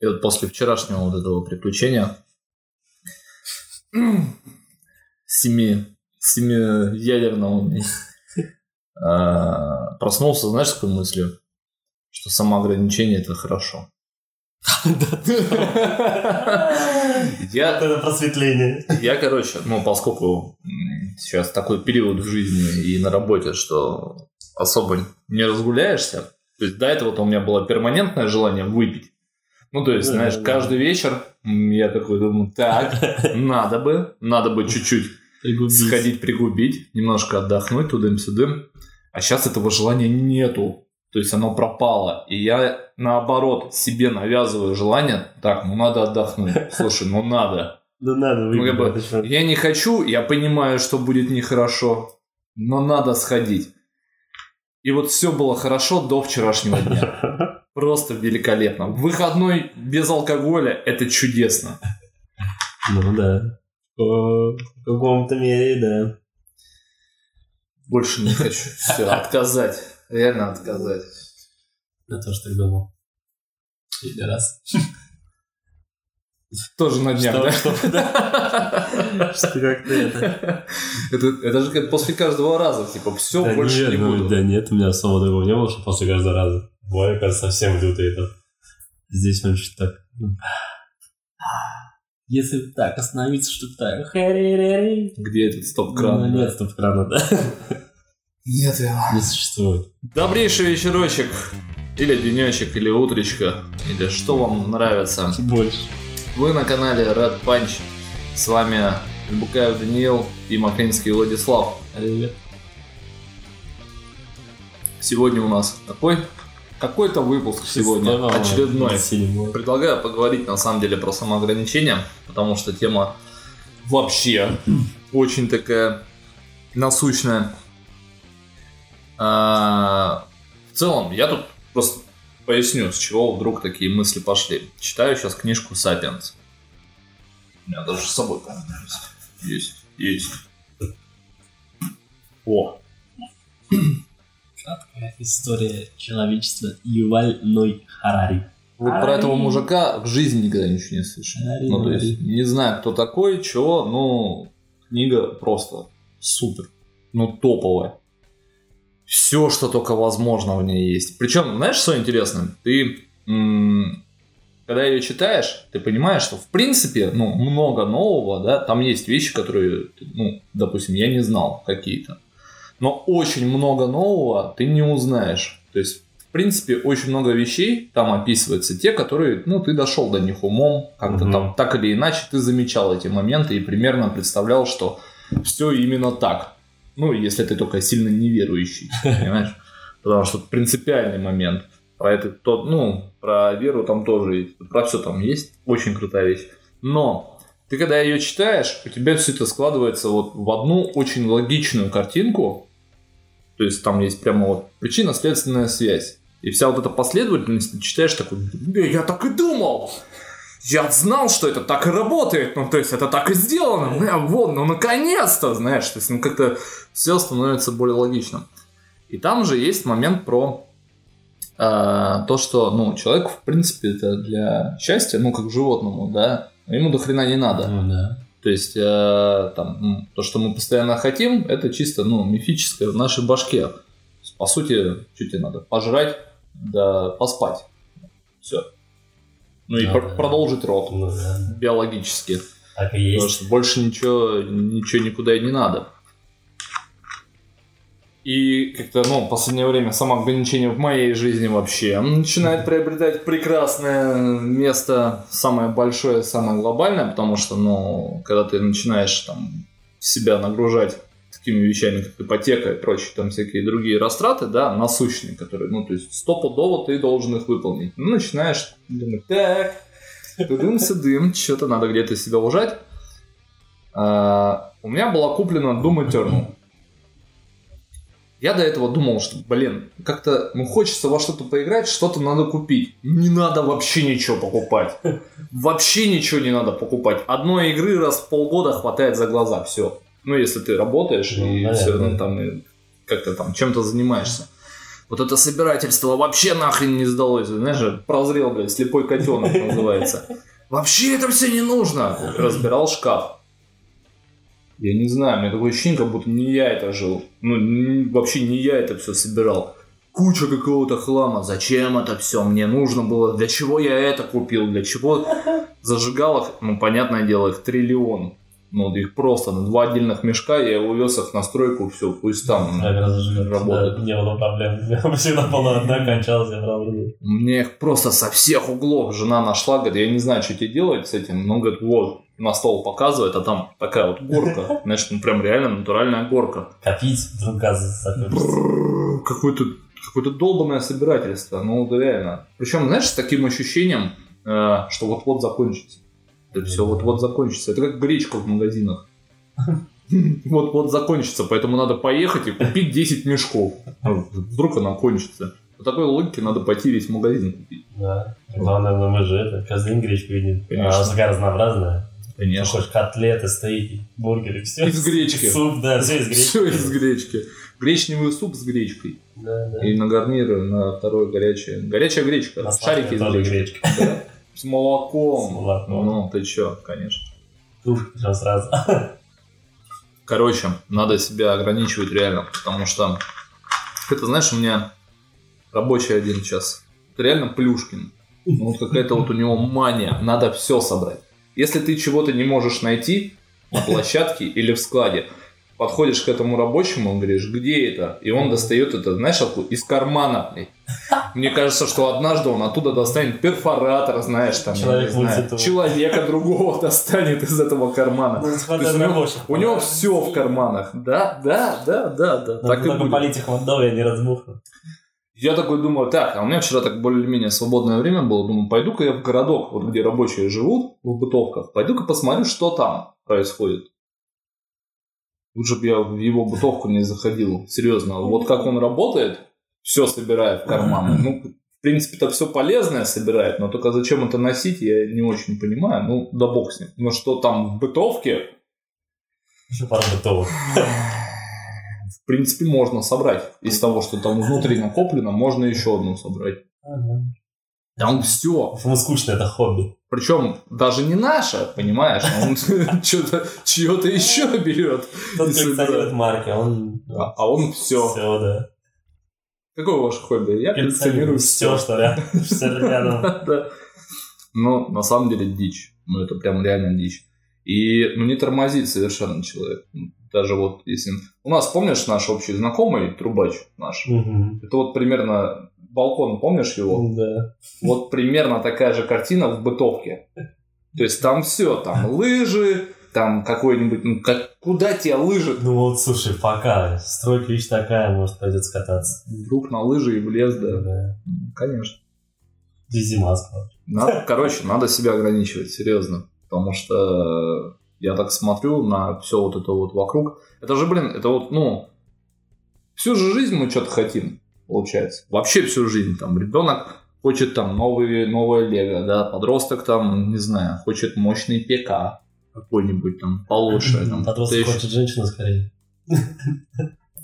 И вот после вчерашнего вот этого приключения семи, семи ядерного а, проснулся, знаешь, с какой мыслью? Что самоограничение это хорошо. Я, это просветление. Я, короче, ну, поскольку сейчас такой период в жизни и на работе, что особо не разгуляешься, то есть до этого у меня было перманентное желание выпить. Ну, то есть, да, знаешь, да, каждый да. вечер я такой думаю, так, надо бы, надо бы чуть-чуть пригубить. сходить пригубить, немножко отдохнуть тудым-сюдым. А сейчас этого желания нету. То есть оно пропало. И я наоборот себе навязываю желание, так, ну надо отдохнуть. Слушай, ну надо. Ну надо ну, как бы, Я не хочу, я понимаю, что будет нехорошо, но надо сходить. И вот все было хорошо до вчерашнего дня. Просто великолепно. Выходной без алкоголя – это чудесно. Ну да. В каком-то мере, да. Больше не хочу. Все, отказать. Реально отказать. Я тоже так думал. Или раз. Тоже на днях, да? Что, да? что как-то это... это... Это же как после каждого раза, типа, все, да больше нет, не ну, буду. Да нет, у меня особо такого не было, что после каждого раза. Бывает, кажется, совсем лютый это. Здесь он что так... Ну, если так остановиться, что так... Где этот стоп-кран? Ну, нет стоп-крана, да. Нет его. Не существует. Добрейший вечерочек. Или денечек, или утречка, или что вам нравится. Больше. Вы на канале Red Punch. С вами Букаев Даниил и Маклинский Владислав. Привет. Сегодня у нас какой? Какой-то выпуск сегодня очередной. Предлагаю поговорить на самом деле про самоограничение, потому что тема вообще очень такая насущная. А, в целом, я тут просто поясню, с чего вдруг такие мысли пошли. Читаю сейчас книжку «Сапиенс». У меня даже с собой там есть. Есть, есть. О! Краткая история человечества Юваль Ной Харари. Вот про этого мужика в жизни никогда ничего не слышал. Ну, то есть, не знаю, кто такой, чего, но книга просто супер. Ну, топовая все, что только возможно в ней есть. Причем, знаешь, что интересно? Ты, когда ее читаешь, ты понимаешь, что в принципе, ну, много нового, да, там есть вещи, которые, ну, допустим, я не знал какие-то. Но очень много нового ты не узнаешь. То есть, в принципе, очень много вещей там описывается, те, которые, ну, ты дошел до них умом, как-то угу. там так или иначе ты замечал эти моменты и примерно представлял, что все именно так. Ну, если ты только сильно неверующий, понимаешь? Потому что принципиальный момент. Про это тот, ну, про веру там тоже есть. Про все там есть. Очень крутая вещь. Но ты когда ее читаешь, у тебя все это складывается вот в одну очень логичную картинку. То есть там есть прямо вот причинно-следственная связь. И вся вот эта последовательность, ты читаешь такой, я так и думал я знал, что это так и работает, ну, то есть, это так и сделано, ну, вот, ну, наконец-то, знаешь, то есть, ну, как-то все становится более логичным. И там же есть момент про э, то, что, ну, человеку, в принципе, это для счастья, ну, как животному, да, ему до хрена не надо. Ну, да. То есть, э, там, то, что мы постоянно хотим, это чисто, ну, мифическое в нашей башке. По сути, что тебе надо? Пожрать, да поспать. Все ну и пр- продолжить род ну, да. биологически. Так и есть. Потому что больше ничего, ничего никуда и не надо. И как-то, ну, в последнее время самоограничение в моей жизни вообще начинает приобретать прекрасное место, самое большое, самое глобальное, потому что, ну, когда ты начинаешь там себя нагружать такими вещами, как ипотека и прочие там всякие другие растраты, да, насущные, которые, ну, то есть стопудово ты должен их выполнить. Ну, начинаешь думать, так, дым-сюдым, что-то надо где-то себя ужать. А, у меня была куплена Doom Eternal. Я до этого думал, что, блин, как-то ну, хочется во что-то поиграть, что-то надо купить. Не надо вообще ничего покупать. Вообще ничего не надо покупать. Одной игры раз в полгода хватает за глаза, все. Ну, если ты работаешь ну, и все равно там как-то там чем-то занимаешься. Вот это собирательство вообще нахрен не сдалось. Знаешь, прозрел, блядь, слепой котенок называется. Вообще это все не нужно. Разбирал шкаф. Я не знаю, у меня такое ощущение, как будто не я это жил. Ну, вообще не я это все собирал. Куча какого-то хлама. Зачем это все? Мне нужно было. Для чего я это купил? Для чего зажигалок? Ну, понятное дело, их триллион. Ну, вот их просто на два отдельных мешка, я увез их на стройку, все, пусть там раз зажигаться, работает. да, Не было проблем. Всегда была одна, кончалась, я брал другую. Мне их просто со всех углов жена нашла, говорит, я не знаю, что тебе делать с этим, но, говорит, вот, на стол показывает, а там такая вот горка, знаешь, ну прям реально натуральная горка. Копить, вдруг газ закончится. Бррр, Какое-то какое-то долбанное собирательство, ну вот реально. Причем, знаешь, с таким ощущением, э, что вот-вот закончится. Это все вот-вот закончится. Это как гречка в магазинах. Вот-вот закончится, поэтому надо поехать и купить 10 мешков. Ну, Вдруг она кончится. По такой логике надо пойти весь магазин купить. Да. Главное, мы же это, каждый день гречку едим. Конечно. Она такая разнообразная. Конечно. Хочешь котлеты, стейки, бургеры, все. Из гречки. Суп, да, все из гречки. Все из гречки. Гречневый суп с гречкой. Да, да. И на гарнир на второе горячее. Горячая гречка. На Шарики из гречки. гречка. Да. С молоком. С молоком. Ну, ты чё, конечно. Прям сразу. Короче, надо себя ограничивать реально, потому что это, знаешь, у меня рабочий один сейчас. Это реально Плюшкин. Ну, вот какая-то вот у него мания. Надо все собрать. Если ты чего-то не можешь найти на площадке или в складе, подходишь к этому рабочему, он говоришь, где это? И он достает это, знаешь, откуда? из кармана. Мне кажется, что однажды он оттуда достанет перфоратор, знаешь, там, я Человек не знаю, мультитур. человека другого достанет из этого кармана. Ну, есть у него, у него все в карманах. Да, да, да, да, да. Надо так и будет. полить их водой, они разбухнут. Я такой думаю, так, а у меня вчера так более-менее свободное время было, думаю, пойду-ка я в городок, вот где рабочие живут, в бытовках, пойду-ка посмотрю, что там происходит. Лучше бы я в его бытовку не заходил, серьезно. Вот как он работает, все собирает в карманы. Ну, в принципе, это все полезное собирает, но только зачем это носить, я не очень понимаю. Ну, да бог с ним. Но что там в бытовке, Еще пару бытовых. в принципе, можно собрать. Из того, что там внутри накоплено, можно еще одну собрать. Ага. Там все. Ему скучно, это хобби. Причем даже не наше, понимаешь? Он что-то чье-то еще берет. Тот коллекционирует марки, он... А а он все. Все, да. Какое ваше хобби? Я коллекционирую все, все. что рядом. Ну, на самом деле дичь. Ну, это прям реально дичь. И ну, не тормозит совершенно человек. Даже вот если... У нас, помнишь, наш общий знакомый, трубач наш? Мгм. Это вот примерно балкон, помнишь его? Да. Вот примерно такая же картина в бытовке. То есть там все, там лыжи, там какой-нибудь, ну как, куда тебе лыжи? Ну вот, слушай, пока. Стройка вещь такая, может, пойдет скататься. Вдруг на лыжи и в лес, да. Да. Конечно. Здесь зима скоро. Надо, короче, надо себя ограничивать, серьезно. Потому что я так смотрю на все вот это вот вокруг. Это же, блин, это вот, ну, всю же жизнь мы что-то хотим, получается. Вообще всю жизнь. Там ребенок хочет там новые, новое лего, да, подросток там, не знаю, хочет мощный ПК какой-нибудь там получше. Там, Подросток хочет женщину скорее.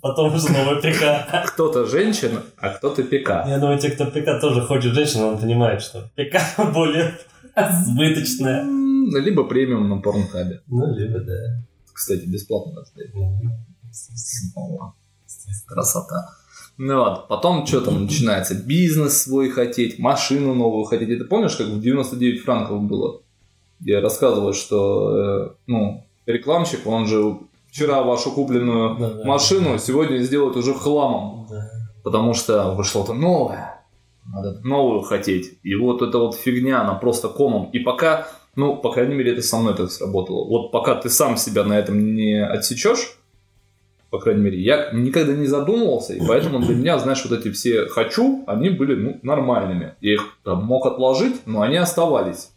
Потом уже новая ПК. кто-то женщина, а кто-то ПК. Я думаю, те, кто ПК тоже хочет женщину, он понимает, что ПК более сбыточная. Либо премиум на порнхабе. Ну, либо да. Кстати, бесплатно достает. Снова. Красота. Ну вот, потом что там начинается? Бизнес свой хотеть, машину новую хотеть. Это помнишь, как в 99 франков было? Я рассказывал, что э, ну, рекламщик, он же вчера вашу купленную Да, да. машину сегодня сделает уже хламом. Да. Потому что вышло-то новое. Надо новую хотеть. И вот эта вот фигня, она просто комом. И пока, ну, по крайней мере, это со мной так сработало. Вот пока ты сам себя на этом не отсечешь, по крайней мере, я никогда не задумывался, и поэтому для меня, знаешь, вот эти все «хочу», они были ну, нормальными. Я их там, мог отложить, но они оставались.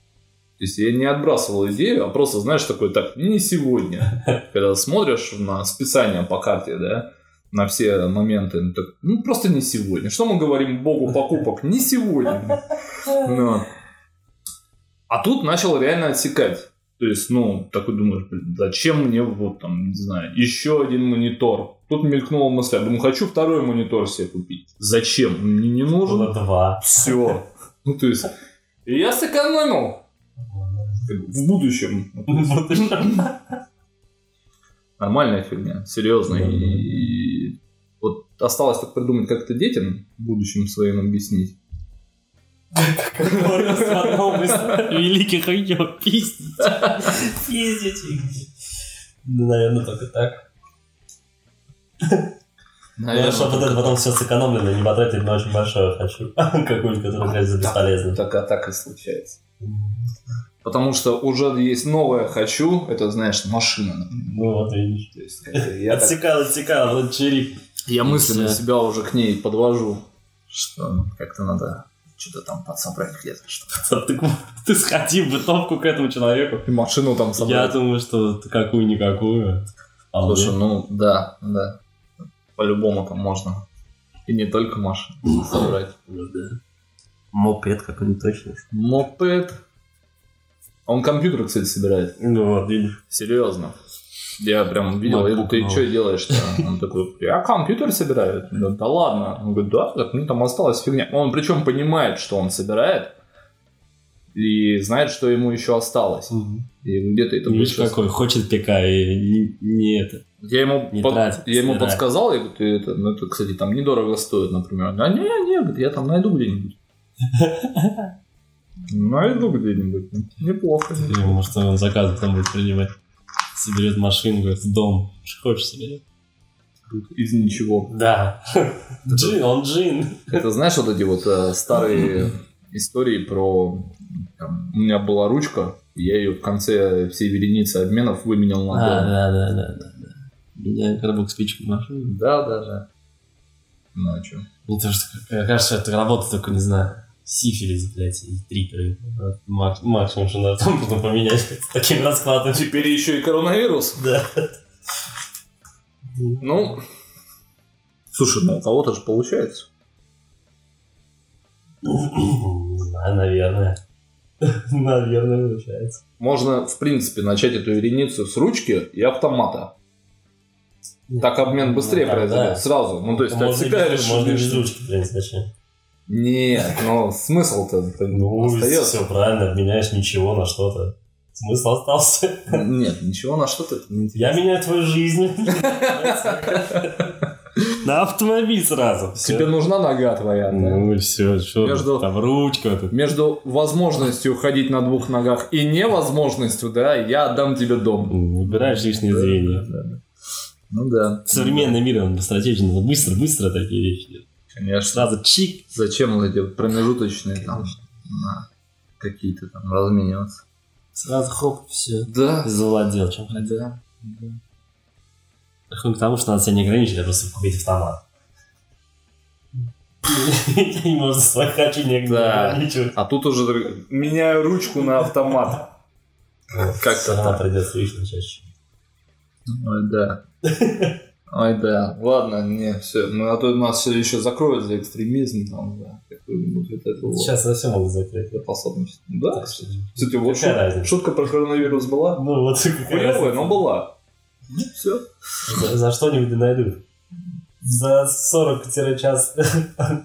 То есть я не отбрасывал идею, а просто, знаешь, такой, так, не сегодня. Когда смотришь на списание по карте, да, на все моменты, ну, так, ну просто не сегодня. Что мы говорим Богу покупок? Не сегодня. Ну. А тут начал реально отсекать. То есть, ну, такой думаешь, блин, зачем мне вот там, не знаю, еще один монитор? Тут мелькнула мысль, я думаю, хочу второй монитор себе купить. Зачем? Мне не нужен. Было два. Все. Ну, то есть, и я сэкономил. В будущем. Нормальная фигня, серьезно. И вот осталось только придумать, как это детям в будущем своим объяснить. В одном из великих видео пиздить. Пиздить. Ну, наверное, только так. Ну, чтобы вот это потом все сэкономлено, не потратить на очень большое хочу. Какую-нибудь, которая кажется бесполезной. Так, а так и случается. Потому что уже есть новое «хочу», это, знаешь, машина, например. Ну вот видишь. То есть, я, так- Отсекал, отсекал, вот череп. я мысленно себя уже к ней подвожу, что как-то надо что-то там подсобрать где-то. Что Ты, ты сходи в бытовку к этому человеку. и машину там Я собрать. думаю, что ты какую-никакую. А Слушай, ну да, да. По-любому там можно. И не только машину собрать. Ну да. Мопед какой-нибудь точно. Мопед. Он компьютер, кстати, собирает. Ну вот, видишь. Серьезно. Я прям видел, я говорю, ты что делаешь-то? Он такой, я компьютер собираю. Да, да ладно. Он говорит, да, так ну там осталась фигня. Он причем понимает, что он собирает. И знает, что ему еще осталось. И где-то это Видишь, будет какой, хочет ПК и не, не это. Я ему, Не под- тратит, я ему собирает. подсказал, я говорю, это, ну это, кстати, там недорого стоит, например. Да не, не, я там найду где-нибудь. Найду где-нибудь. Неплохо. Может, он заказ потом будет принимать. Соберет машину, говорит, в дом. Что хочешь соберет? Из ничего. Да. Джин, он джин. Это знаешь вот эти вот э, старые истории про... там, у меня была ручка, я ее в конце всей вереницы обменов выменял на А, дом. да, да, да, да. да. Меня когда был спичку машину. Да, да, да. Ну а что? Не то, что, как- кажется, это работа только, не знаю, сифилис, блядь, и триперы. Максимум, что надо там потом поменять с таким раскладом. Теперь еще и коронавирус. Да. Ну, слушай, ну у кого-то же получается. Не знаю, наверное. Наверное, получается. Можно, в принципе, начать эту вереницу с ручки и автомата. Так обмен быстрее Ну, да, произойдет. да. Сразу. Ну, то есть ты Можно отсекаешь... без- Можно без ручки, в принципе? Нет, но смысл-то Ну, остается. все правильно, обменяешь ничего на что-то. Смысл остался. Нет, ничего на что-то это не Я меняю твою жизнь. На автомобиль сразу. Тебе нужна нога твоя. да? Ну и все, что Между- там ручка тут. Между возможностью ходить на двух ногах и невозможностью, да, я отдам тебе дом. Выбираешь лишнее зрение. Ну да. Современный мир, он быстротечен, надо быстро-быстро такие вещи. Конечно. Сразу чик. Зачем вот эти вот промежуточные там на какие-то там размениваться? Сразу хоп, все. Да. Завладел чем Да. Приходим к тому, что надо себя не ограничить, а просто купить автомат. Не можно своих хочу не Да. ограничивать. А тут уже меняю ручку на автомат. Как-то так. придется лично чаще. Да. Ой, да. Ладно, не, все. Ну, а то нас все еще закроют за экстремизм, там, да, какую-нибудь вот эту вот Сейчас совсем могут закрыть. способность. Да, Так кстати. вот шут- разница? шутка про коронавирус была. Ну вот Хуевая, но была. Все. За, за что-нибудь найдут. За 40 час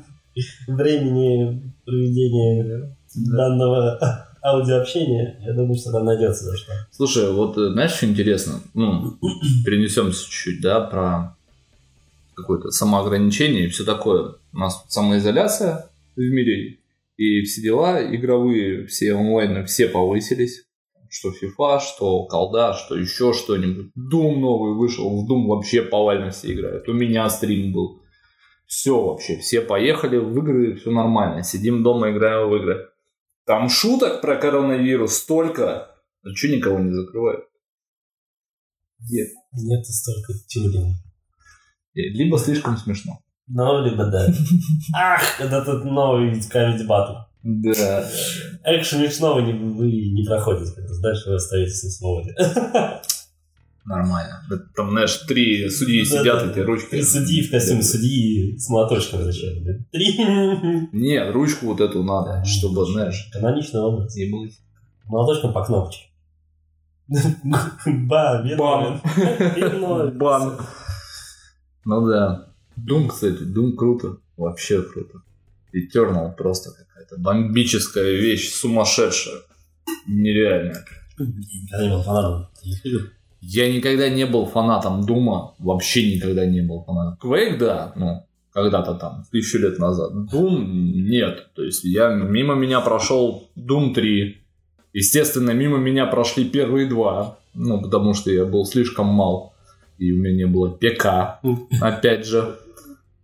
времени проведения данного аудиообщения, я думаю, что там найдется за что. Слушай, вот э, знаешь, что интересно? Ну, перенесемся чуть-чуть, да, про какое-то самоограничение и все такое. У нас самоизоляция в мире, и все дела игровые, все онлайны, все повысились. Что FIFA, что колда, что еще что-нибудь. Doom новый вышел, в Doom вообще повально все играют. У меня стрим был. Все вообще, все поехали в игры, все нормально. Сидим дома, играем в игры. Там шуток про коронавирус столько. А что никого не закрывают? Нет. Нет столько тюрем. Либо слишком смешно. Ну, либо да. Ах, это тут новый комедий батл. Да. Экшен смешного не, вы не проходите, раз дальше вы остаетесь на свободе. Нормально. Там, знаешь, три судьи Да, сидят, да. эти ручки. Три судьи в костюме судьи с молоточком зачем? да? Три. Нет, ручку вот эту надо, чтобы, знаешь, Каноничный образ. не было. Молоточком по кнопочке. Ба, Бан. Бан. Ну да. Дум, кстати, Дум круто. Вообще круто. Eternal просто какая-то бомбическая вещь, сумасшедшая. Нереальная. Никогда не был фанатом таких игр. Я никогда не был фанатом Дума, вообще никогда не был фанатом. Quake, да, ну, когда-то там, тысячу лет назад. Doom нет. То есть я мимо меня прошел Doom 3. Естественно, мимо меня прошли первые два. Ну, потому что я был слишком мал. И у меня не было ПК, опять же.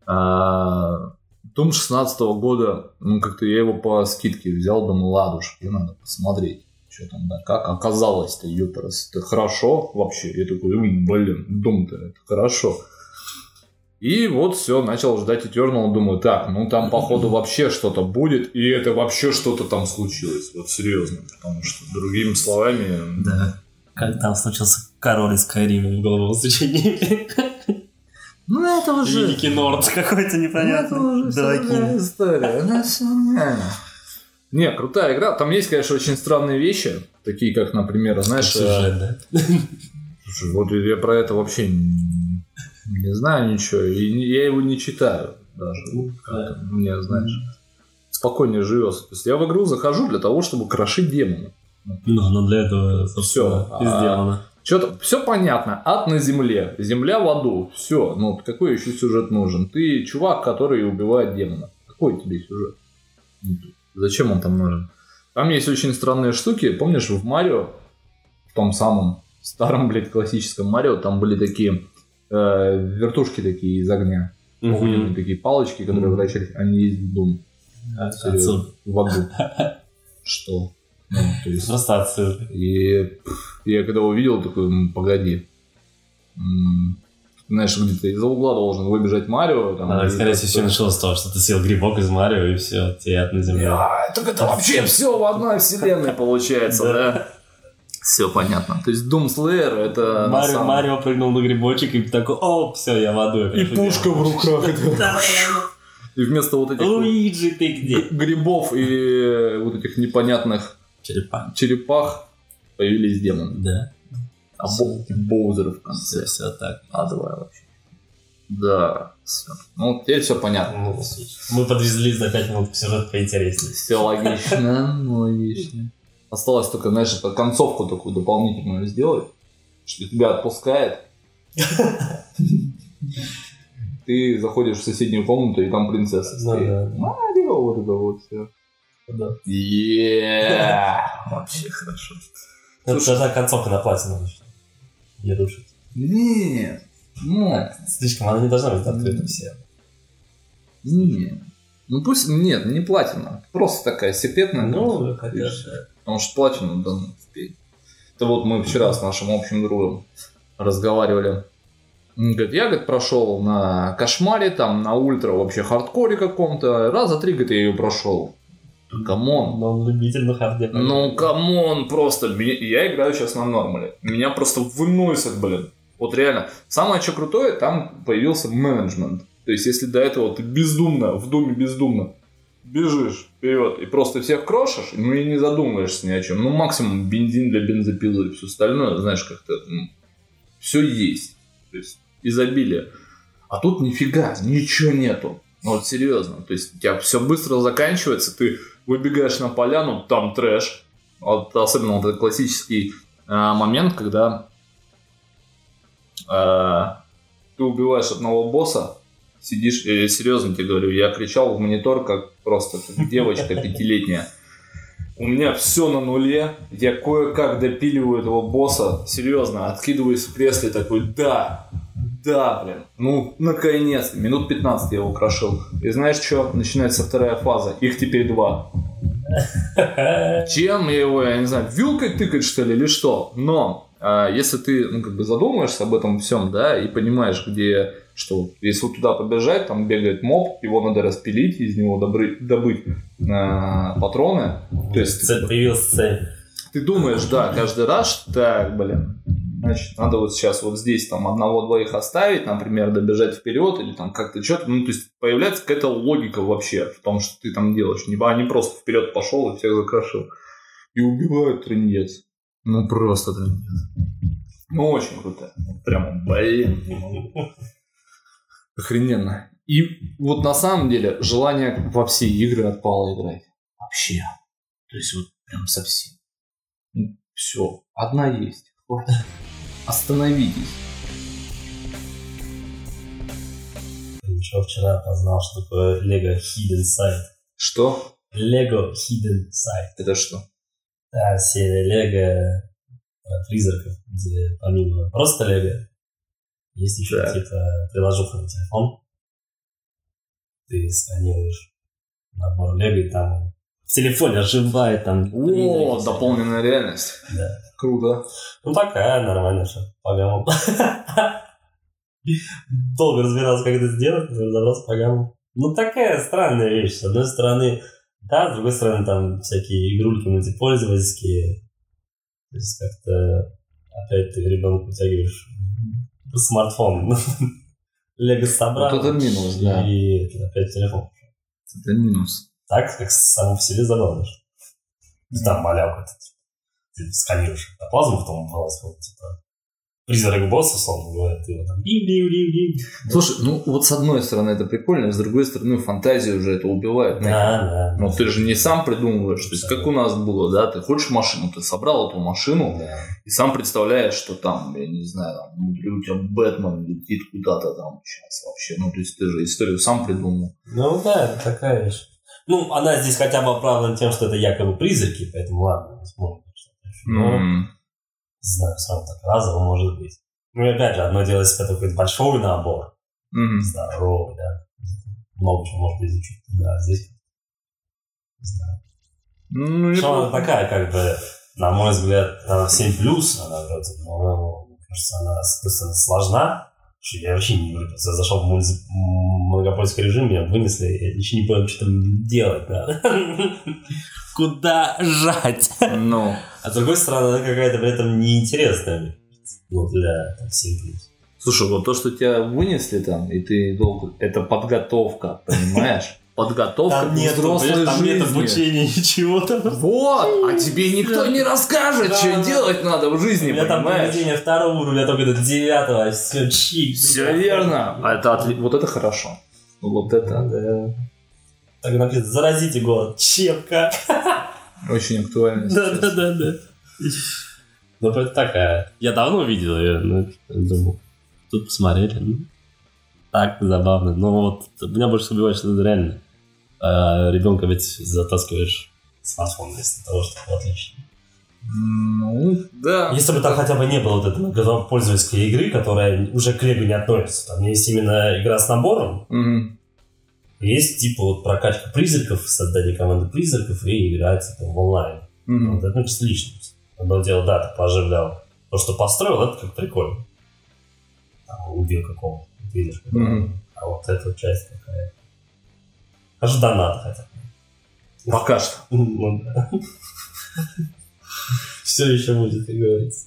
А, Doom 16 года, ну, как-то я его по скидке взял, думаю, ладушки, надо посмотреть. Что там, да, как оказалось-то, Юперс, это хорошо вообще. Я такой, «М, блин, Doom-то это хорошо. И вот все, начал ждать Eternal, думаю, так, ну там походу вообще что-то будет, и это вообще что-то там случилось, вот серьезно, потому что другими словами, Да. Как там случился король из Скайрима в голову стучении. ну это уже, Великий Норд какой-то ну, это непонятный. уже история, ну, всё нормально. Не, крутая игра, там есть, конечно, очень странные вещи, такие как, например, знаешь, э, Сюжет, да? Слушай, вот я про это вообще не, не знаю ничего, и я его не читаю даже. Ну, Мне, знаешь, спокойнее живется. То есть я в игру захожу для того, чтобы крошить демона. Ну, но для этого, и А, сделано. Что-то все понятно. Ад на земле, земля в аду. Все. Ну, какой еще сюжет нужен? Ты чувак, который убивает демона. Какой тебе сюжет? Зачем он там нужен? Там есть очень странные штуки. Помнишь, в Марио, в том самом старом, блядь, классическом Марио, там были такие э, вертушки такие из огня. Огненные Мгм. такие палочки, которые Мгм. вращались. Они есть в Doom. А, отсюда. В аду. Что? Ну, то есть... Отсюда. И я когда увидел, такой, «М, погоди. М, Знаешь, где-то из-за угла должен выбежать Марио. Там, А, скорее всего, все началось с того, что ты съел грибок из Марио, и все, тебе от на земле. А, так это вообще все в одной вселенной получается, да? Все понятно. То есть Doom Slayer это... Марио, самом- Марио прыгнул на грибочек и такой, о, все, я в аду. И пушка в руках. И вместо вот этих Луиджи, ты где? грибов и вот этих непонятных Черепа. черепах появились демоны. Да, А Бо- и Боузеры в конце. все, все так. Адовая вообще. Да. всё. Ну, теперь все понятно. Ну, Мы подвезли за 5 минут к сюжету поинтереснее. Все логично, логично. Осталось только, знаешь, это концовку такую дополнительную сделать, что тебя отпускает. Ты заходишь в соседнюю комнату, и там принцесса Ну стоит. да. Марио, вот это вот все. Да. Вообще хорошо. Это даже концовка на платину. Не рушит. Нет. Ну, Слишком она не должна быть открыта всем. нет. Ну пусть, нет, не платина. Просто такая секретная. Ну, всё. Потому что платину да, успеть. Это вот мы вчера с нашим общим другом разговаривали. Он говорит, я, говорит, прошел на кошмаре, там, на ультра вообще хардкоре каком-то. Раза три, говорит, я ее прошел. Come on. Но он любитель на харде. Ну, come on, просто. Я играю сейчас на нормале. Меня просто выносят, блин. Вот реально. Самое что крутое, там появился менеджмент. То есть, если до этого ты бездумно, в думе бездумно бежишь вперед и просто всех крошишь, ну и не задумываешься ни о чем. Ну, максимум бензин для бензопилы и все остальное, знаешь, как-то все есть. То есть, изобилие. А тут нифига, ничего нету. Ну, Вот серьезно. То есть, у тебя все быстро заканчивается, ты выбегаешь на поляну, там трэш. Вот, особенно вот этот классический а, момент, когда а, ты убиваешь одного босса, сидишь, я серьезно тебе говорю, я кричал в монитор, как просто как девочка пятилетняя. У меня все на нуле, я кое-как допиливаю этого босса, серьезно, откидываюсь в кресле такой, да, да, блин, ну, наконец, минут 15 я его крошил. И знаешь что, начинается вторая фаза, их теперь два. Чем я его, я не знаю, вилкой тыкать, что ли, или что? Но а, если ты, ну, как бы задумаешься об этом всем, да, и понимаешь, где, что если вот туда побежать, там бегает моб, его надо распилить, из него добры- добыть а, патроны. То есть Цель, появилась цель. ты думаешь, да, каждый раз, так, блин, значит, надо вот сейчас вот здесь там одного-двоих оставить, например, добежать вперед или там как-то что-то, ну, то есть появляется какая-то логика вообще в том, что ты там делаешь, не, а не просто вперед пошел и всех закрошил. И убивают трындец. Ну, просто трындец. Ну, очень круто. Прямо, блин. Охрененно. И вот на самом деле желание во все игры отпало играть. Вообще. То есть вот прям совсем. все, одна есть. Хватит. Остановитесь. Еще вчера познал, что такое Lego Hidden Side. Что? Lego Hidden Side. Это что? Да, серия Лего про призраков, где помимо просто Лего есть еще Да. какие-то приложуха на телефон. Ты сканируешь набор Лего, и там в телефоне оживает там. О, дополненная реальность. Да. Круто. Ну такая нормальная что по. Долго разбирался, как это сделать, разобрался по гаммам. Ну такая странная вещь. С одной стороны, да, с другой стороны, там всякие игрульки мультипользовательские. То есть как-то опять ты ребенку вытягиваешь смартфон. Лего собрал. Вот это минус, да. И опять телефон. Это минус. Так, как само по себе забавно. Ты там малявка, ты, ты сканируешь плазму в том вылазь, вот, типа, призрак босса, условно говоря, ты его там бим бим бим бим Слушай, ну вот с одной стороны это прикольно, с другой стороны фантазию уже это убивает. Да, да. Но ты же не сам придумываешь. То есть, как у нас было, да, ты хочешь машину, ты собрал эту машину Да. и сам представляешь, что там, я не знаю, там, внутри у тебя Бэтмен летит куда-то там сейчас вообще. Ну, то есть ты же историю сам придумал. Ну да, это такая вещь. Ну, она здесь хотя бы оправдана тем, что это якобы призраки, поэтому ладно, возможно. Но, М. не знаю, равно так разово может быть. Ну и опять же, одно дело, если это какой-то большой набор, Мгм. здоровый, да. Много чего может изучить. Да, здесь не знаю. Ну, Что она такая, как бы, на мой взгляд, она 7 плюс, она вроде, но, мне кажется, она, сложна, что я вообще не люблю. Я зашел в мульти- м, многопольский режим, меня вынесли, я еще не понял, что там делать надо. Куда жать? Ну, А с другой стороны, она какая-то при этом неинтересная. Ну, для там, 7 плюс. слушай, вот то, что тебя вынесли там, и ты долго... Это подготовка, понимаешь? Подготовка Там к нет, взрослой там нет жизни. обучения, ничего там. Вот, а тебе никто не расскажет, Да, что да. делать надо в У жизни, меня там понимаешь? поведение второго уровня, только до девятого, все чик. Все верно. А это отли- Вот это хорошо. Вот это Да. Так написано, заразите город. Чем как? очень актуально. Да, да, да, да. Ну, это такая. Я давно видел ее, но думал, тут посмотрели. ну, Так забавно. Но вот меня больше убивает, что это реально. А, ребенка ведь затаскиваешь смартфон вместо того, чтобы отлично. Ну, да. Если бы там хотя бы не было вот этой многопользовательской игры, которая уже к Лего не относится. Там есть именно игра с набором, Мгм. есть типа вот прокачка призраков, создание команды призраков и игра типа в онлайн. Мгм. Вот это ну, чисто личность. Одно дело, да, ты пооживлял. То, что построил, это как прикольно. Там, убил какого-то, видишь. Мгм. А вот эта часть такая. Аж донат хотя бы. Пока что. Ну да. Все еще будет, как говорится.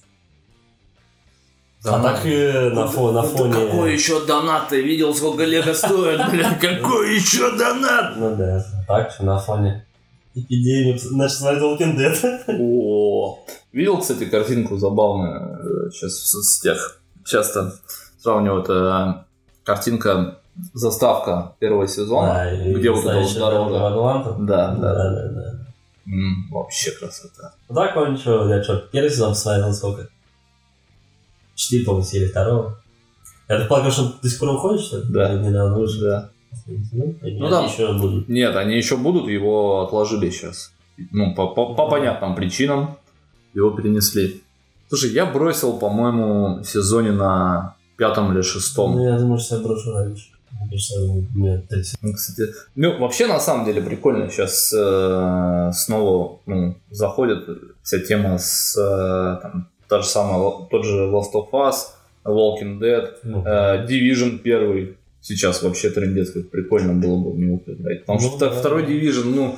А так э, на, фо- на фоне... Какой еще донат? Ты видел, сколько лего стоит, блядь? Какой еще донат? Ну да, а так на фоне эпидемии. Начал смотреть Walking Dead. О, видел, кстати, картинку забавную сейчас в соцсетях. Часто сравнивают э, картинка заставка первого сезона, Да, где вот эта дорога. Да, Да, да. да, да. М, Вообще красота. Ну так, он ничего, я что, первый сезон посмотрел сколько? Четыре, по-моему, серии второго. Я так полагаю, что до сих пор выходит, что ли? Да. Недавно вышел. Да. Ну, Ну, там- еще будут. Нет, они еще будут, его отложили сейчас. Ну, по, по- по понятным причинам его перенесли. Слушай, я бросил, по-моему, в сезоне на пятом или шестом. Ну, я думаю, что я брошу раньше. Ну, кстати, ну, вообще, на самом деле, прикольно сейчас э, снова ну, заходит вся тема с э, там, та же самая, тот же Last of Us, Walking Dead, Ну, э, Division первый. Сейчас вообще трендец, как прикольно было бы в него поиграть. Потому Ну, что да. второй Division, ну,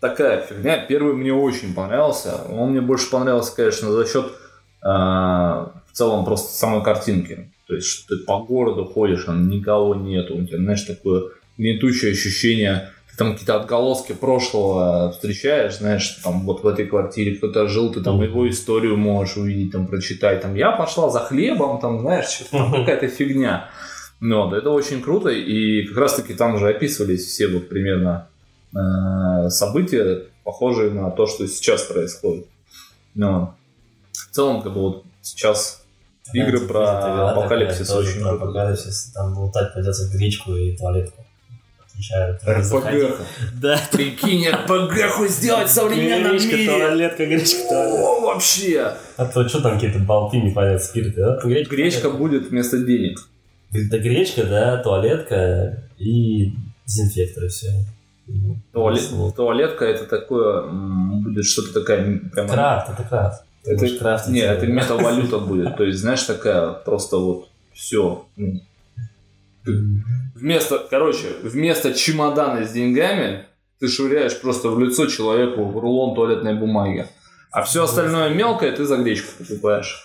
такая фигня. Первый мне очень понравился. Он мне больше понравился, конечно, за счет э, в целом просто самой картинки. То есть, что ты по городу ходишь, а никого нету. У тебя, знаешь, такое гнетущее ощущение. Ты там какие-то отголоски прошлого встречаешь, знаешь, там вот в этой квартире кто-то жил, ты там его историю можешь увидеть, там прочитать. Там я пошла за хлебом, там, знаешь, что-то там какая-то фигня. Ну, вот, это очень круто, и как раз-таки там же описывались все вот примерно э, события, похожие на то, что сейчас происходит. Ну, в целом, как бы вот сейчас игры про апокалипсис очень круто. апокалипсис. Там лутать придется гречку и туалетку. РПГ. Да. Прикинь, РПГ хоть сделать в современном Гречка, мире. туалетка, гречка, туалетка. О, вообще. А то что там какие-то болты непонятно, спирты, да? Гречка, Гречка будет вместо денег. Да гречка, да, туалетка и дезинфектор, все. Туалет- туалетка это такое, будет что-то такая... прямо- Крафт, это крафт. Ты Это, крафтить не, себе. это метавалюта будет. То есть, знаешь, такая просто вот все. Вместо, короче, вместо чемодана с деньгами ты швыряешь просто в лицо человеку рулон туалетной бумаги. А все остальное мелкое ты за гречку покупаешь.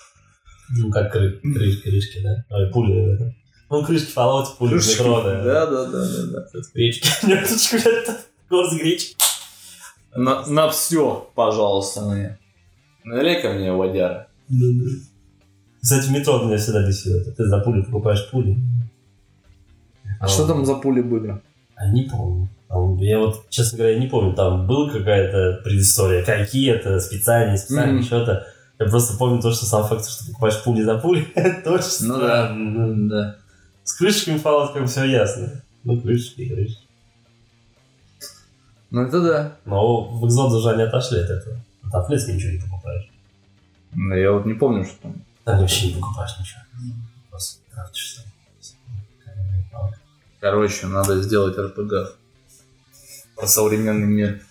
Ну, как кры- крышки, крышки, да? Ой, пули, да? Ну, крышки полоте, пули в метро, да. Да, да, да, да, да. Тут Гречки. Нет, тут что-то горсть гречки. На, на все, пожалуйста, мне. Налей-ка мне водяра. Кстати, в метро меня всегда бесило. Ты за пули покупаешь пули. А что там за пули были? А не помню. Я вот, честно говоря, не помню, там была какая-то предыстория, какие это специальные, специальные, Мгм. что-то. Я просто помню то, что сам факт, что ты покупаешь пули за пули, это очень Ну да. странно. Да. С крышечками палатками все ясно. Ну, крышечки и крышечки. Ну это да. Но в экзоду же они отошли от этого. Там, в принципе, ничего не покупаешь. Но я вот не помню, что там. Там вообще не покупаешь ничего. Просто крафтишь сам. Короче, надо сделать РПГ. Про современный мир.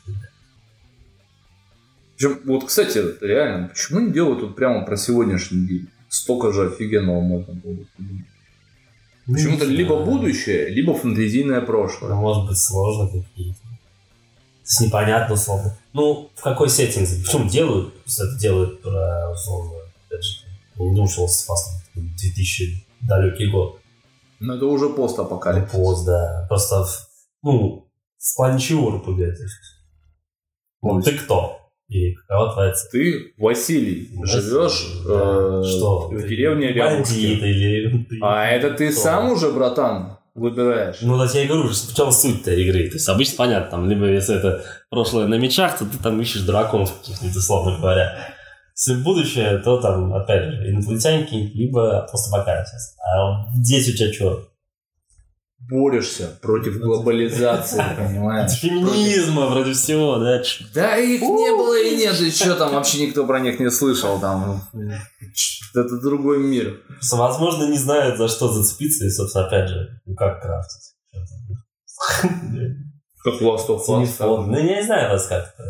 Причем, вот, кстати, реально, почему не делают вот прямо про сегодняшний день? Столько же офигенного можно было придумать. Почему-то Ну, не либо будущее, либо фантазийное Ну, прошлое. может быть, сложно какие-то. С непонятно словно. Ну, в какой сеттинг? В чем делают? Это делают про условно. Опять же, не of Us там 2000 далекий год. Но это уже Ну, постапокалипсис. пост, да. Просто, в- ну, в плане чего. Вот ты кто? И какова твоя цель? Ты, Василий, живешь Да. э, что? в Ты деревне Рябушки. или... А это ты кто? сам уже, братан, выбираешь? Ну, вот я и говорю, в чем суть-то игры. То есть обычно понятно, там, либо если это прошлое на мечах, то ты там ищешь драконов каких-нибудь, условно говоря. Если будущее, то там, опять же, инопланетяне какие-нибудь, либо постапокалипсис. А здесь у тебя что? Борешься против глобализации, понимаешь? Феминизма, вроде всего, да? Да их не было и нет, и что там вообще никто про них не слышал там. Это другой мир. Возможно, не знают, за что зацепиться, и, собственно, опять же, ну как крафтить. Как Last of Us. Ну, я не знаю вас как-то.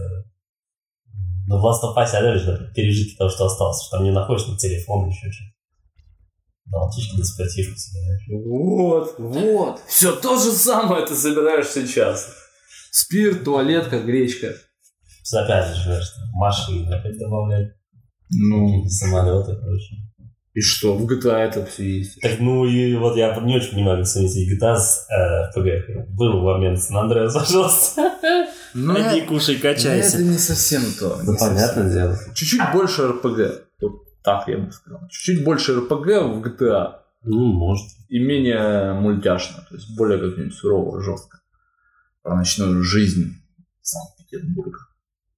Но в Last of Us, опять же, пережитки того, что осталось, что там не находишь на телефон, еще что-то. Балтички до спиртишку собираешь. Вот, вот. Все то же самое ты собираешь сейчас. Спирт, туалетка, гречка. Опять же, машины опять добавлять, Ну, самолеты и прочее. и что, в GTA это все есть. Так, ну и вот я не очень понимаю, совместить GTA с э, PG. Был момент Сан Андреас, пожалуйста. Ну, Иди кушай, качайся. это не совсем то. Ну, понятное дело. Чуть-чуть больше РПГ. Так я бы сказал. Чуть-чуть больше РПГ в GTA. Ну, может. И менее мультяшно. То есть более как-нибудь сурово, жестко. Про ночную жизнь Санкт-Петербурга.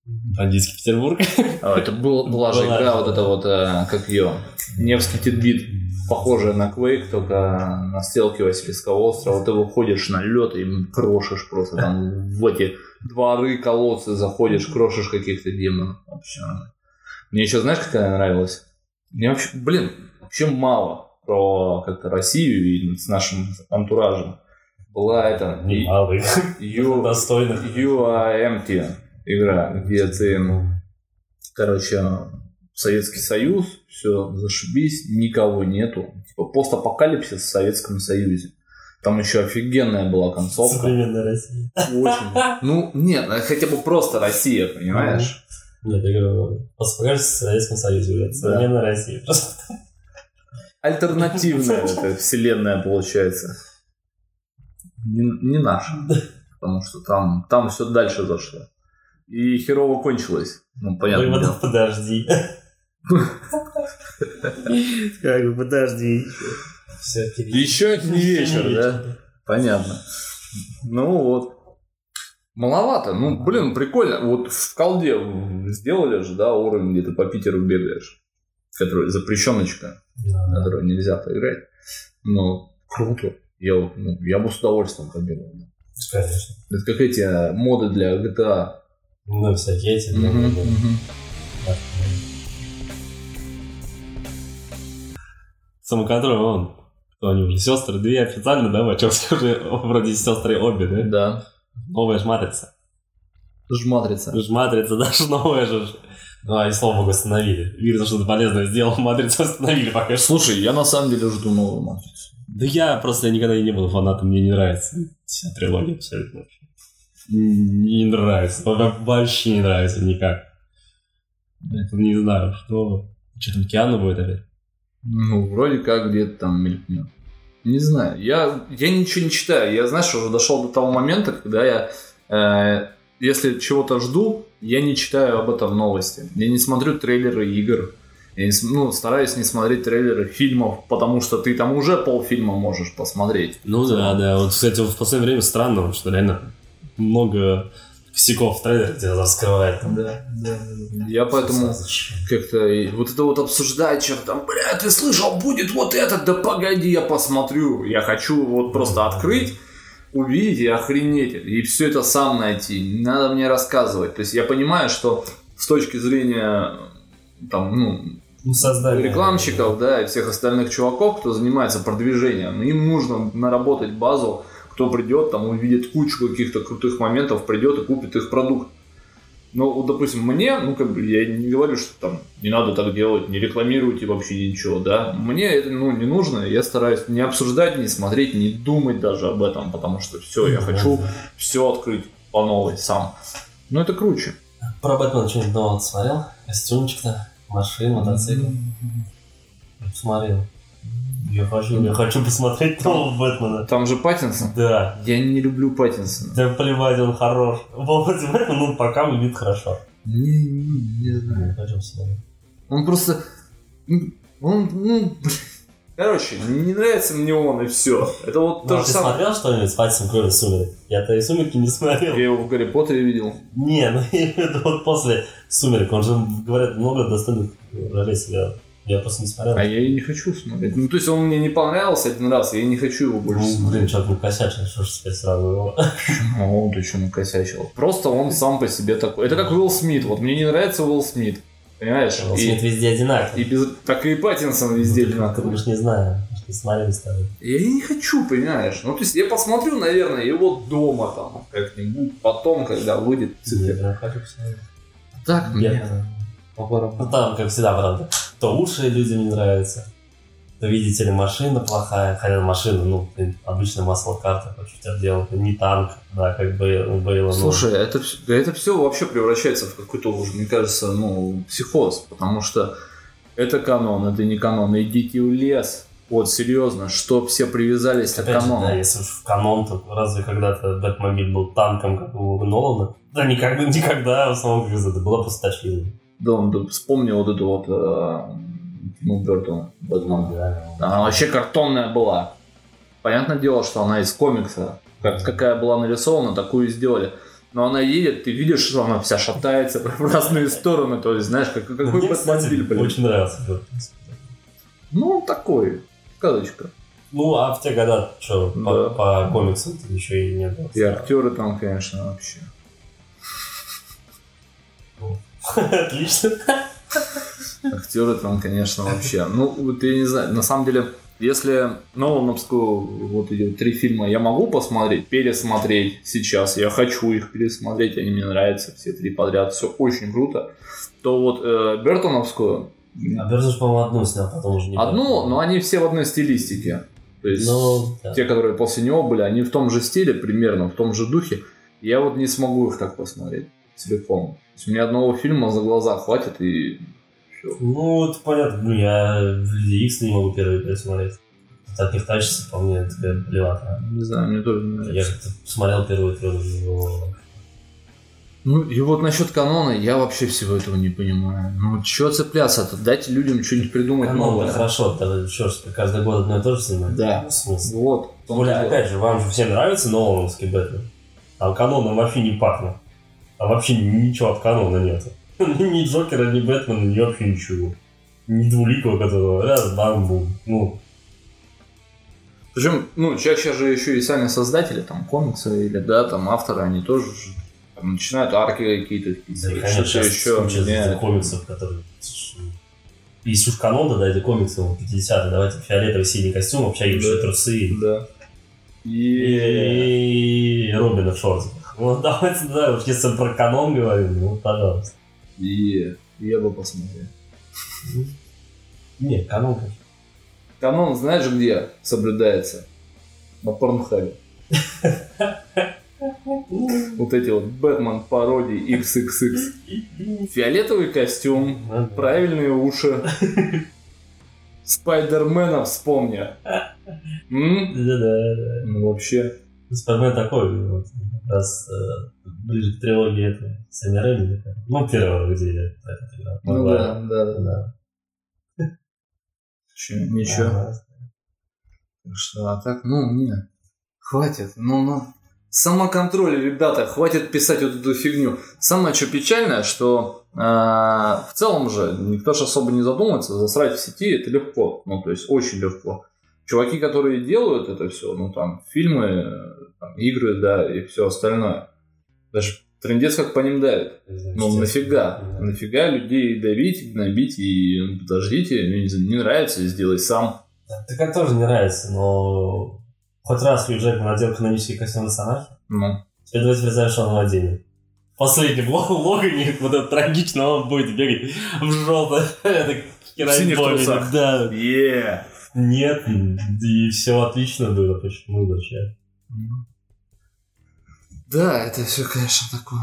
Бандитский Петербург. А, это был, была же Была игра, вот это вот, э, как ее, Невский Титбит, похожая на Quake, только на стрелке Васильевского острова. Ты выходишь на лед и крошишь просто там в эти дворы, колодцы заходишь, крошишь каких-то демонов. Вообще. Мне еще знаешь, какая нравилась? Мне вообще, блин, вообще мало про как-то Россию и с нашим антуражем. Была это Немалый. You. You are empty игра, где ты, короче, Советский Союз, все, зашибись, никого нету. Типа постапокалипсис в Советском Союзе. Там еще офигенная была концовка. Современная Россия. Очень. Ну, нет, ну, хотя бы просто Россия, понимаешь? Нет, я говорю, покажешь в Советском Союзе, блядь, современная Россия. Просто Альтернативная эта вселенная получается. Не, не наша. Потому что там, там все дальше зашло. И херово кончилось. Ну, понятно. Ой, вот подожди. Как бы подожди. Еще не вечер, да? Понятно. Ну вот. Маловато. Ну, блин, прикольно. Вот в колде сделали же, да, уровень, где ты по Питеру бегаешь. Который запрещеночка, Да, которую нельзя поиграть. Но круто. Я, вот, ну, я бы с удовольствием побегал. конечно. Это как эти а, моды для GTA. Ну, всякие эти. Ну, мгм. так. Самоконтроль, он. Кто они уже? Сестры две официально, да? Вачовски уже вроде сестры обе, да? Да. Новая ж матрица. Жматрица. Ж матрица даже новая же. Ну, а и слава богу, остановили. Видно, что ты полезное сделал, матрицу остановили пока что. Слушай, я на самом деле жду новую матрицу. Да я просто никогда и не был фанатом, мне не нравится вся трилогия абсолютно вообще. Не нравится, Во- вообще не нравится никак. Это не знаю, что... Что там, Киану будет опять? Ну, вроде как где-то там мелькнет. Не знаю. Я, я ничего не читаю. Я, знаешь, уже дошел до того момента, когда я, э, если чего-то жду, я не читаю об этом новости. Я не смотрю трейлеры игр. Я не ну, стараюсь не смотреть трейлеры фильмов, потому что ты там уже полфильма можешь посмотреть. Ну да, да. Вот, кстати, в последнее время странно, что реально много косяков в трейлере тебя раскрывает. Там. Да, да. Я поэтому как-то вот это вот обсуждать, что там, бля, ты слышал, будет вот это, да погоди, я посмотрю. Я хочу вот просто открыть, увидеть и охренеть. И все это сам найти. Не надо мне рассказывать. То есть я понимаю, что с точки зрения там, ну, Ну, создание. рекламщиков, да, и всех остальных чуваков, кто занимается продвижением, им нужно наработать базу, кто придет, там увидит кучу каких-то крутых моментов, придет и купит их продукт. Ну, вот, допустим, мне, ну, как бы, я не говорю, что там не надо так делать, не рекламируйте вообще ничего, да. Мне это, ну, не нужно, я стараюсь не обсуждать, не смотреть, не думать даже об этом, потому что все, я Ну, хочу все открыть по новой сам. Но это круче. Про Бэтмена что-нибудь нового смотрел? Костюмчик-то, машина, мотоцикл. Посмотрел. Я хочу, я хочу посмотреть нового Бэтмена. Там же Паттинсон. Да. Я не люблю Паттинсона. Да плевать, он хорош. Володя Бэтмен, ну, пока выглядит хорошо. Не, не, не знаю. Хочу посмотреть. Он просто... ну, Он, ну... Короче, не нравится мне он, и все. Это вот Ну, то а же ты самое. смотрел что-нибудь с Патисом, кроме «Сумерек»? Я-то и «Сумерки» не смотрел. Я его в Гарри Поттере видел. Не, ну виду вот после «Сумерек». Он же, говорят, много достойных ролей сыграл. Я просто не смотрел. А я и не хочу смотреть. Ну, то есть он мне не понравился один раз, я и не хочу его больше Ну, смотреть. блин, человек накосячил, что ж теперь сразу его. Ну, он-то еще накосячил. Просто он сам по себе такой. Это как Уилл Смит. Вот мне не нравится Уилл Смит. Понимаешь? Уилл И- Смит везде И одинаковый. без... Так и Паттинсон везде Ну, одинаковый. Мы ж не ж не смотрели с тобой. Я и не хочу, понимаешь? Ну, то есть я посмотрю, наверное, его дома там как-нибудь, потом, когда выйдет. Я хочу посмотреть. Так, Я- мне по барабану. Ну там, как всегда, правда. То лучшие людям не нравится, то видите ли, машина плохая, хотя машина, ну, обычная масло-карта, хоть что-то делать, не танк, да, как бы было. ну. Слушай, это, вс- да это все вообще превращается в какой-то уже, мне кажется, ну, психоз, потому что это канон, это не канон, идите в лес. Вот, серьезно, что все привязались к Опять же, канону. да, если уж в канон, то разве когда-то Бэтмобиль был танком, как у Нолана? Да никогда, никогда, в основном, как это была просто тачливая. Да, он да, вспомнил вот эту вот э, Бертона, Бэтмен. Она вообще картонная была. Понятное дело, что она из комикса. Как, какая была нарисована, такую и сделали. Но она едет, ты видишь, что она вся шатается в разные стороны. То есть, знаешь, как, какой Мне, кстати, блин. очень нравился. этот. Ну, такой. Сказочка. Ну, а в те года, что, Да. по, по комиксу еще и не было. И актеры там, конечно, вообще. Отлично. Актеры там, конечно, вообще. Ну, вот я не знаю, на самом деле, если Нолановскую вот эти вот три фильма я могу посмотреть, пересмотреть сейчас, я хочу их пересмотреть, они мне нравятся, все три подряд, все очень круто, то вот э, Бертоновскую, А Берзуш, по-моему, одну снял, потом уже не одну, но они все в одной стилистике. То есть Ну, да. те, которые после него были, они в том же стиле примерно, в том же духе. Я вот не смогу их так посмотреть целиком. То есть мне одного фильма за глаза хватит и все. Ну, это понятно. Ну, я Люди Икс не могу первый пересмотреть. Так не тачится, по мне, такая блевата. Не знаю, мне тоже не Я нравится. как-то смотрел первую трилогию. Ну и вот насчет канона я вообще всего этого не понимаю. Ну чё цепляться-то? Дайте людям что-нибудь придумать Канон, новое. хорошо, это что ж, каждый год одно и то же снимать? Да. Ну, смысл? Вот. более, опять же, вам же всем нравится Нолановский Бэтмен. Там каноном вообще не пахнет. А вообще ничего от канона нет. Ни Джокера, ни Бэтмена, ни вообще ничего. Ни двуликого, которого раз, бам, бум. Ну, Причем, ну, чаще же еще и сами создатели, там, комиксы или, да, там, авторы, они тоже же там, начинают арки какие-то да, писать, конечно, что-то еще. куча меняют. комиксов, которые... Если уж канон, то дайте комиксы 50-е, давайте фиолетовый синий костюм, общающие Да. трусы Да. И... и Робина в шортах. Ну, давайте, да, уж если про канон говорим, ну, пожалуйста. И... Я бы посмотрел. Нет, канон, конечно. Канон знаешь где соблюдается? На порнхабе. Вот эти вот Бэтмен пародии XXX. Фиолетовый костюм, правильные уши. Спайдермена вспомни. Да-да-да. Ну вообще. Супермен такой, раз э, ближе к трилогии это Сэмми Рэйми, такая. ну, первого, где я этот играл. Ну да, да, да. да. Ничего. Ага. Что, а так, ну, не. Хватит, ну, ну. Самоконтроль, ребята, хватит писать вот эту фигню. Самое что печальное, что э, в целом же никто же особо не задумывается, засрать в сети это легко, ну, то есть очень легко. Чуваки, которые делают это все, ну, там, фильмы, там, игры, да, и все остальное. Даже трендец как по ним давит. Ну, нафига? Да. Нафига людей давить, гнобить и ну, подождите, мне не, не нравится, сделай сам. Так как тоже не нравится, но хоть раз Хью Джекман надел канонический костюм на Санахе, Ну, теперь давайте представим, что он. В последнем лог- Логане, вот это трагично, он будет бегать в желтом, это синих трусах. Да. Yeah. Нет, и все отлично было, почему зачем? Да, это все, конечно, такое.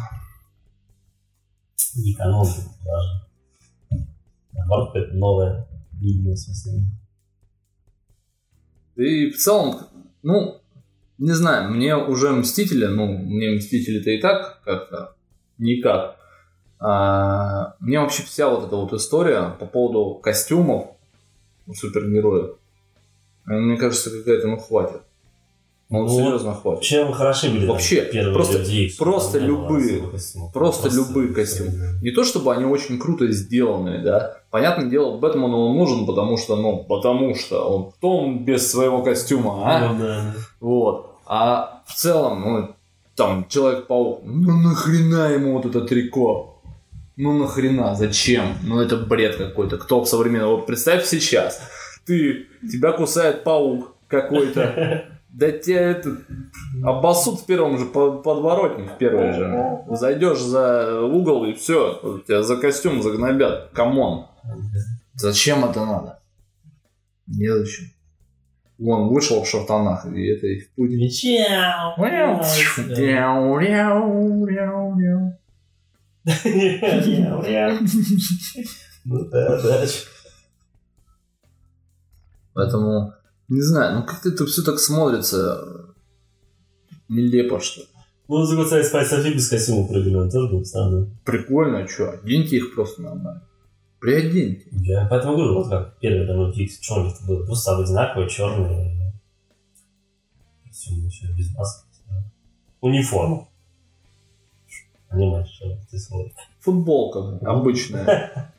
Не канон даже. Наоборот, это новое видео, в смысле. Да И в целом, ну, не знаю, мне уже Мстители, ну, мне Мстители-то и так как-то никак. А, мне вообще вся вот эта вот история по поводу костюмов у супергероев, мне кажется, какая-то, ну, хватит. Ну, Ну, серьезно, хватит. Чем хороши были Вообще, первые просто- Люди Икс, просто любые, костюмов. просто любые костюмы. Не то, чтобы они очень круто сделанные, да. Понятное дело, Бэтмену он нужен, потому что, ну, потому что он кто он без своего костюма, а? Ну, да. Вот. А в целом, ну, там, Человек-паук, ну нахрена ему вот это трико? Ну нахрена, зачем? Ну это бред какой-то. Кто в современном... Вот представь сейчас, ты, тебя кусает паук какой-то, да тебя это обоссут в первом же по- подворотне, в первой же. Зайдешь за угол и все, тебя за костюм загнобят. Come on. Зачем это надо? Незачем. Вон, вышел в шортанах, и это и в путь. Ну. Поэтому, не знаю, ну как-то это все так смотрится нелепо, что ли. Ну, за год Спайс Софи без костюма прыгнули, тоже было странно. Прикольно, что, оденьте их просто нормально. Приоденьте. Я поэтому говорю, вот как первый Люди Икс, что у них было? Просто там одинаковые, черные. Костюмы еще без маски. Униформа. Понимаешь, что ты смотришь. Футболка обычная.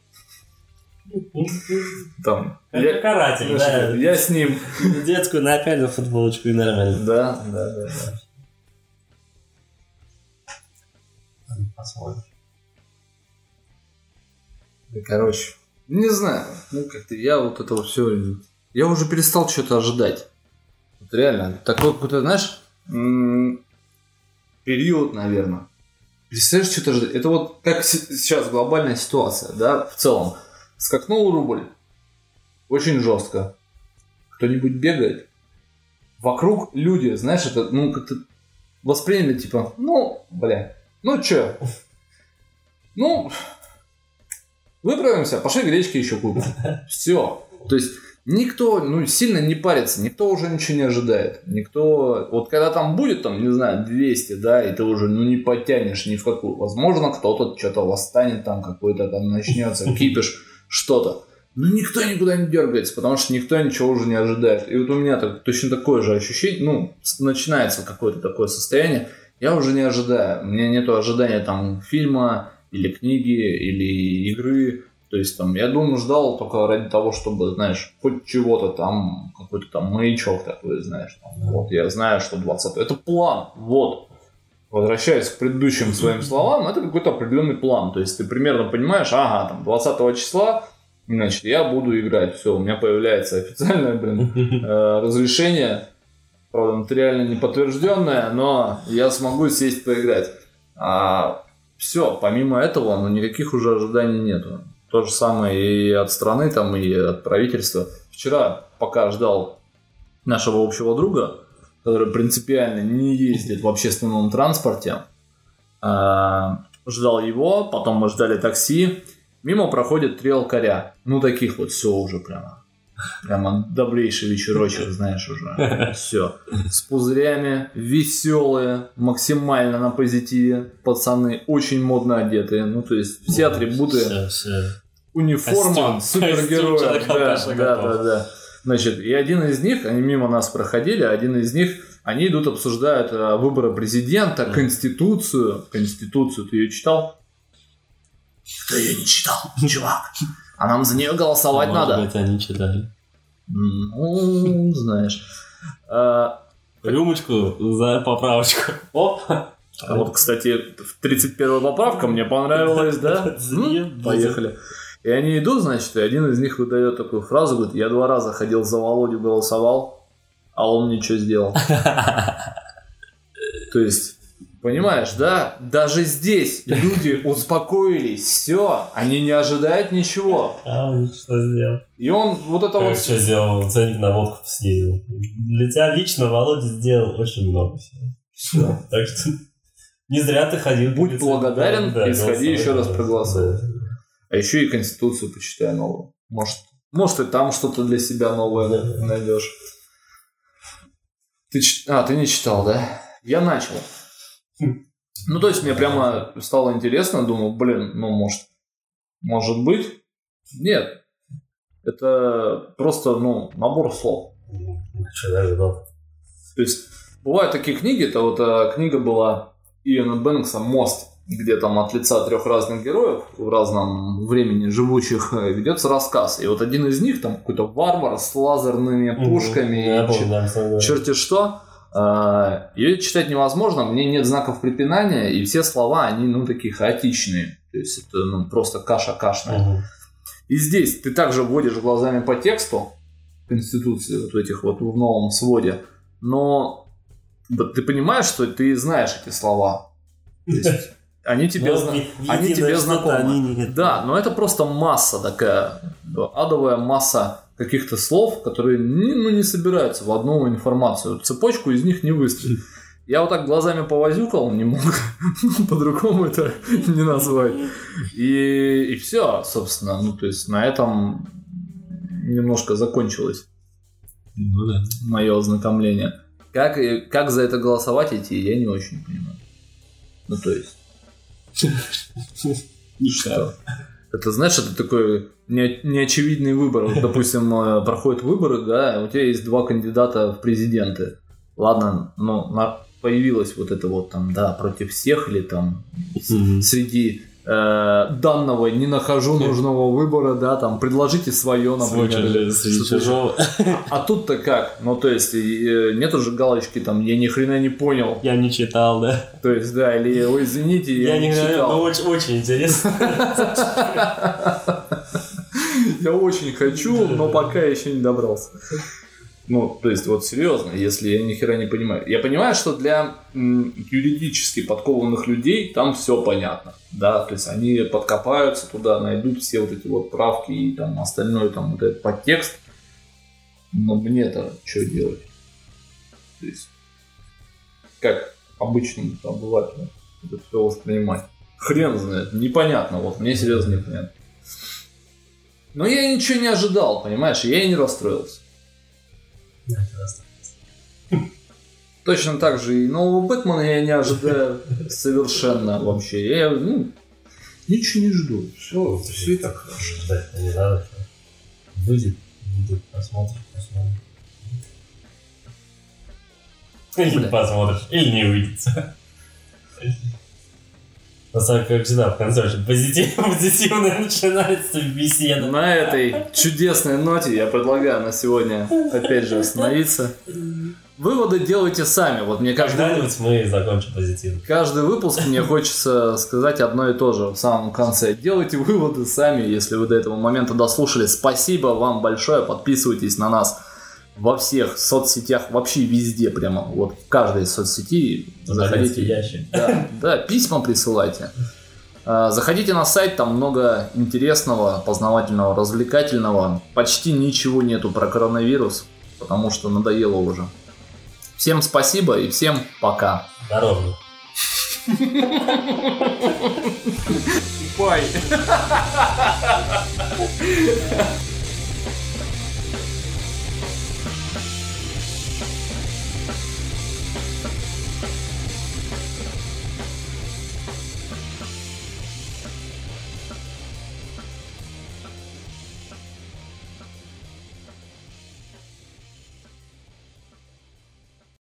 Там. Я, каратель, да. я с ним. Детскую напялил футболочку и нормально. Да, да, да. да. Посмотрим. Да, короче, не знаю, ну как-то я вот это все, я уже перестал что-то ожидать. Вот реально, такой какой-то, знаешь, период, наверное. Перестаешь что-то ожидать. Это вот как сейчас глобальная ситуация, да, в целом. Скакнул рубль, очень жестко. Кто-нибудь бегает. Вокруг люди, знаешь, это, ну, как-то восприняли, типа, ну, бля, ну чё? Ну, выправимся, пошли гречки еще купим. Все. То есть никто, ну, сильно не парится, никто уже ничего не ожидает. Никто, вот когда там будет, там, не знаю, 200, да, и ты уже, ну, не потянешь ни в какую. Возможно, кто-то что-то восстанет там, какой-то там начнется, кипиш, что-то. Но никто никуда не дергается, потому что никто ничего уже не ожидает. И вот у меня так, точно такое же ощущение, ну, начинается какое-то такое состояние, я уже не ожидаю. У меня нет ожидания там фильма или книги или игры. То есть там я думаю, ждал только ради того, чтобы, знаешь, хоть чего-то там, какой-то там маячок такой, знаешь. Там, вот я знаю, что 20 Это план, вот. Возвращаясь к предыдущим своим словам, это какой-то определенный план. То есть ты примерно понимаешь, ага, там 20 числа Значит, я буду играть. Все, у меня появляется официальное, блин, э, разрешение. Правда, материально не подтвержденное, но я смогу сесть поиграть. А все, помимо этого, ну, никаких уже ожиданий нету. То же самое и от страны, там, и от правительства. Вчера, пока ждал нашего общего друга, который принципиально не ездит в общественном транспорте, а, ждал его, потом мы ждали такси, Мимо проходит три алкаря. Ну, таких вот все уже прямо. Прямо добрейший вечерочек, знаешь, уже. Все. С пузырями, веселые, максимально на позитиве. Пацаны очень модно одетые. Ну, то есть все атрибуты. Все, все. Униформа супергероя. Да, да, да, да. Значит, и один из них, они мимо нас проходили, один из них, они идут, обсуждают э, выборы президента, конституцию. Конституцию, ты ее читал? Кто ее не читал, чувак? А нам за нее голосовать Может надо. Быть, они читали. Ну, знаешь. А, Рюмочку за поправочку. Оп. А вот, кстати, 31 поправка мне понравилась, да? Поехали. И они идут, значит, и один из них выдает такую фразу, говорит, я два раза ходил за Володю, голосовал, а он ничего сделал. То есть Понимаешь, да? Даже здесь люди успокоились, все, они не ожидают ничего. А он что сделал? И он вот это как вот... Что сделал? Ценник на водку съездил. Для тебя лично Володя сделал очень много всего. Все. Так что не зря ты ходил. Будь благодарен да, и сходи еще раз проголосуй. А еще и Конституцию почитай новую. Может, может и там что-то для себя новое да. найдешь. Ты, а, ты не читал, да? Я начал. Ну, то есть мне прямо стало интересно, думал, блин, ну, может, может быть? Нет. Это просто, ну, набор слов. То есть, бывают такие книги, это вот а, книга была Иэна Бэнкса «Мост», где там от лица трех разных героев в разном времени живущих э, ведется рассказ. И вот один из них, там какой-то варвар с лазерными пушками, mm-hmm. черти что, а, Ее читать невозможно, мне нет знаков препинания, и все слова, они, ну, такие хаотичные. То есть это, ну, просто каша кашная. Угу. И здесь ты также вводишь глазами по тексту Конституции, вот в этих вот в новом своде, но ты понимаешь, что ты знаешь эти слова. То есть, они тебе, ну, зна... они тебе знакомы. Они Да, но это просто масса такая, адовая масса каких-то слов, которые не, ну, не собираются в одну информацию. Цепочку из них не выстроить. Я вот так глазами повозюкал, не мог по-другому это не назвать. И, и все, собственно. Ну, то есть на этом немножко закончилось ну, да. мое ознакомление. Как, как за это голосовать идти, я не очень понимаю. Ну, то есть... Что? Это, знаешь, это такой не, неочевидный выбор. Вот, допустим, э, проходят выборы, да, у тебя есть два кандидата в президенты. Ладно, но на, появилось вот это вот там, да, против всех или там среди данного не нахожу нужного выбора, да, там, предложите свое, например. Свой А, а тут-то как? Ну, то есть, э, нету же галочки там, я ни хрена не понял. Я не читал, да. То есть, да, или, ой, извините, я, я не читал. Ну, очень, очень интересно. Я очень хочу, но пока еще не добрался. Ну, то есть, вот серьезно, если я ни хера не понимаю. Я понимаю, что для юридически подкованных людей там все понятно. Да, то есть они подкопаются туда, найдут все вот эти вот правки и там остальное, там вот этот подтекст. Но мне-то что делать? То есть, как обычному обывателю это все воспринимать? Хрен знает, непонятно, вот мне серьезно непонятно. Но я ничего не ожидал, понимаешь, я и не расстроился. Точно так же и нового Бэтмена я не ожидаю совершенно вообще. Я, ну, ничего не жду. Все, все и так хорошо. Ждать не надо. что Выйдет, выйдет, посмотришь, посмотришь. Или посмотришь, или не выйдет. На самом деле, как всегда, в конце очень позитив, позитивно начинается беседа. На этой чудесной ноте я предлагаю на сегодня опять же остановиться. Выводы делайте сами. Вот мне каждый, Когда-нибудь мы закончим позитивно. каждый выпуск мне хочется сказать одно и то же в самом конце. Делайте выводы сами, если вы до этого момента дослушали. Спасибо вам большое. Подписывайтесь на нас во всех соцсетях, вообще везде прямо. Вот в каждой соцсети Заходите ящик. Да, да, письма присылайте. А, Заходите на сайт, там много интересного, познавательного, развлекательного. Почти ничего нету про коронавирус, потому что надоело уже. Всем спасибо и всем пока. Здорово. Бай.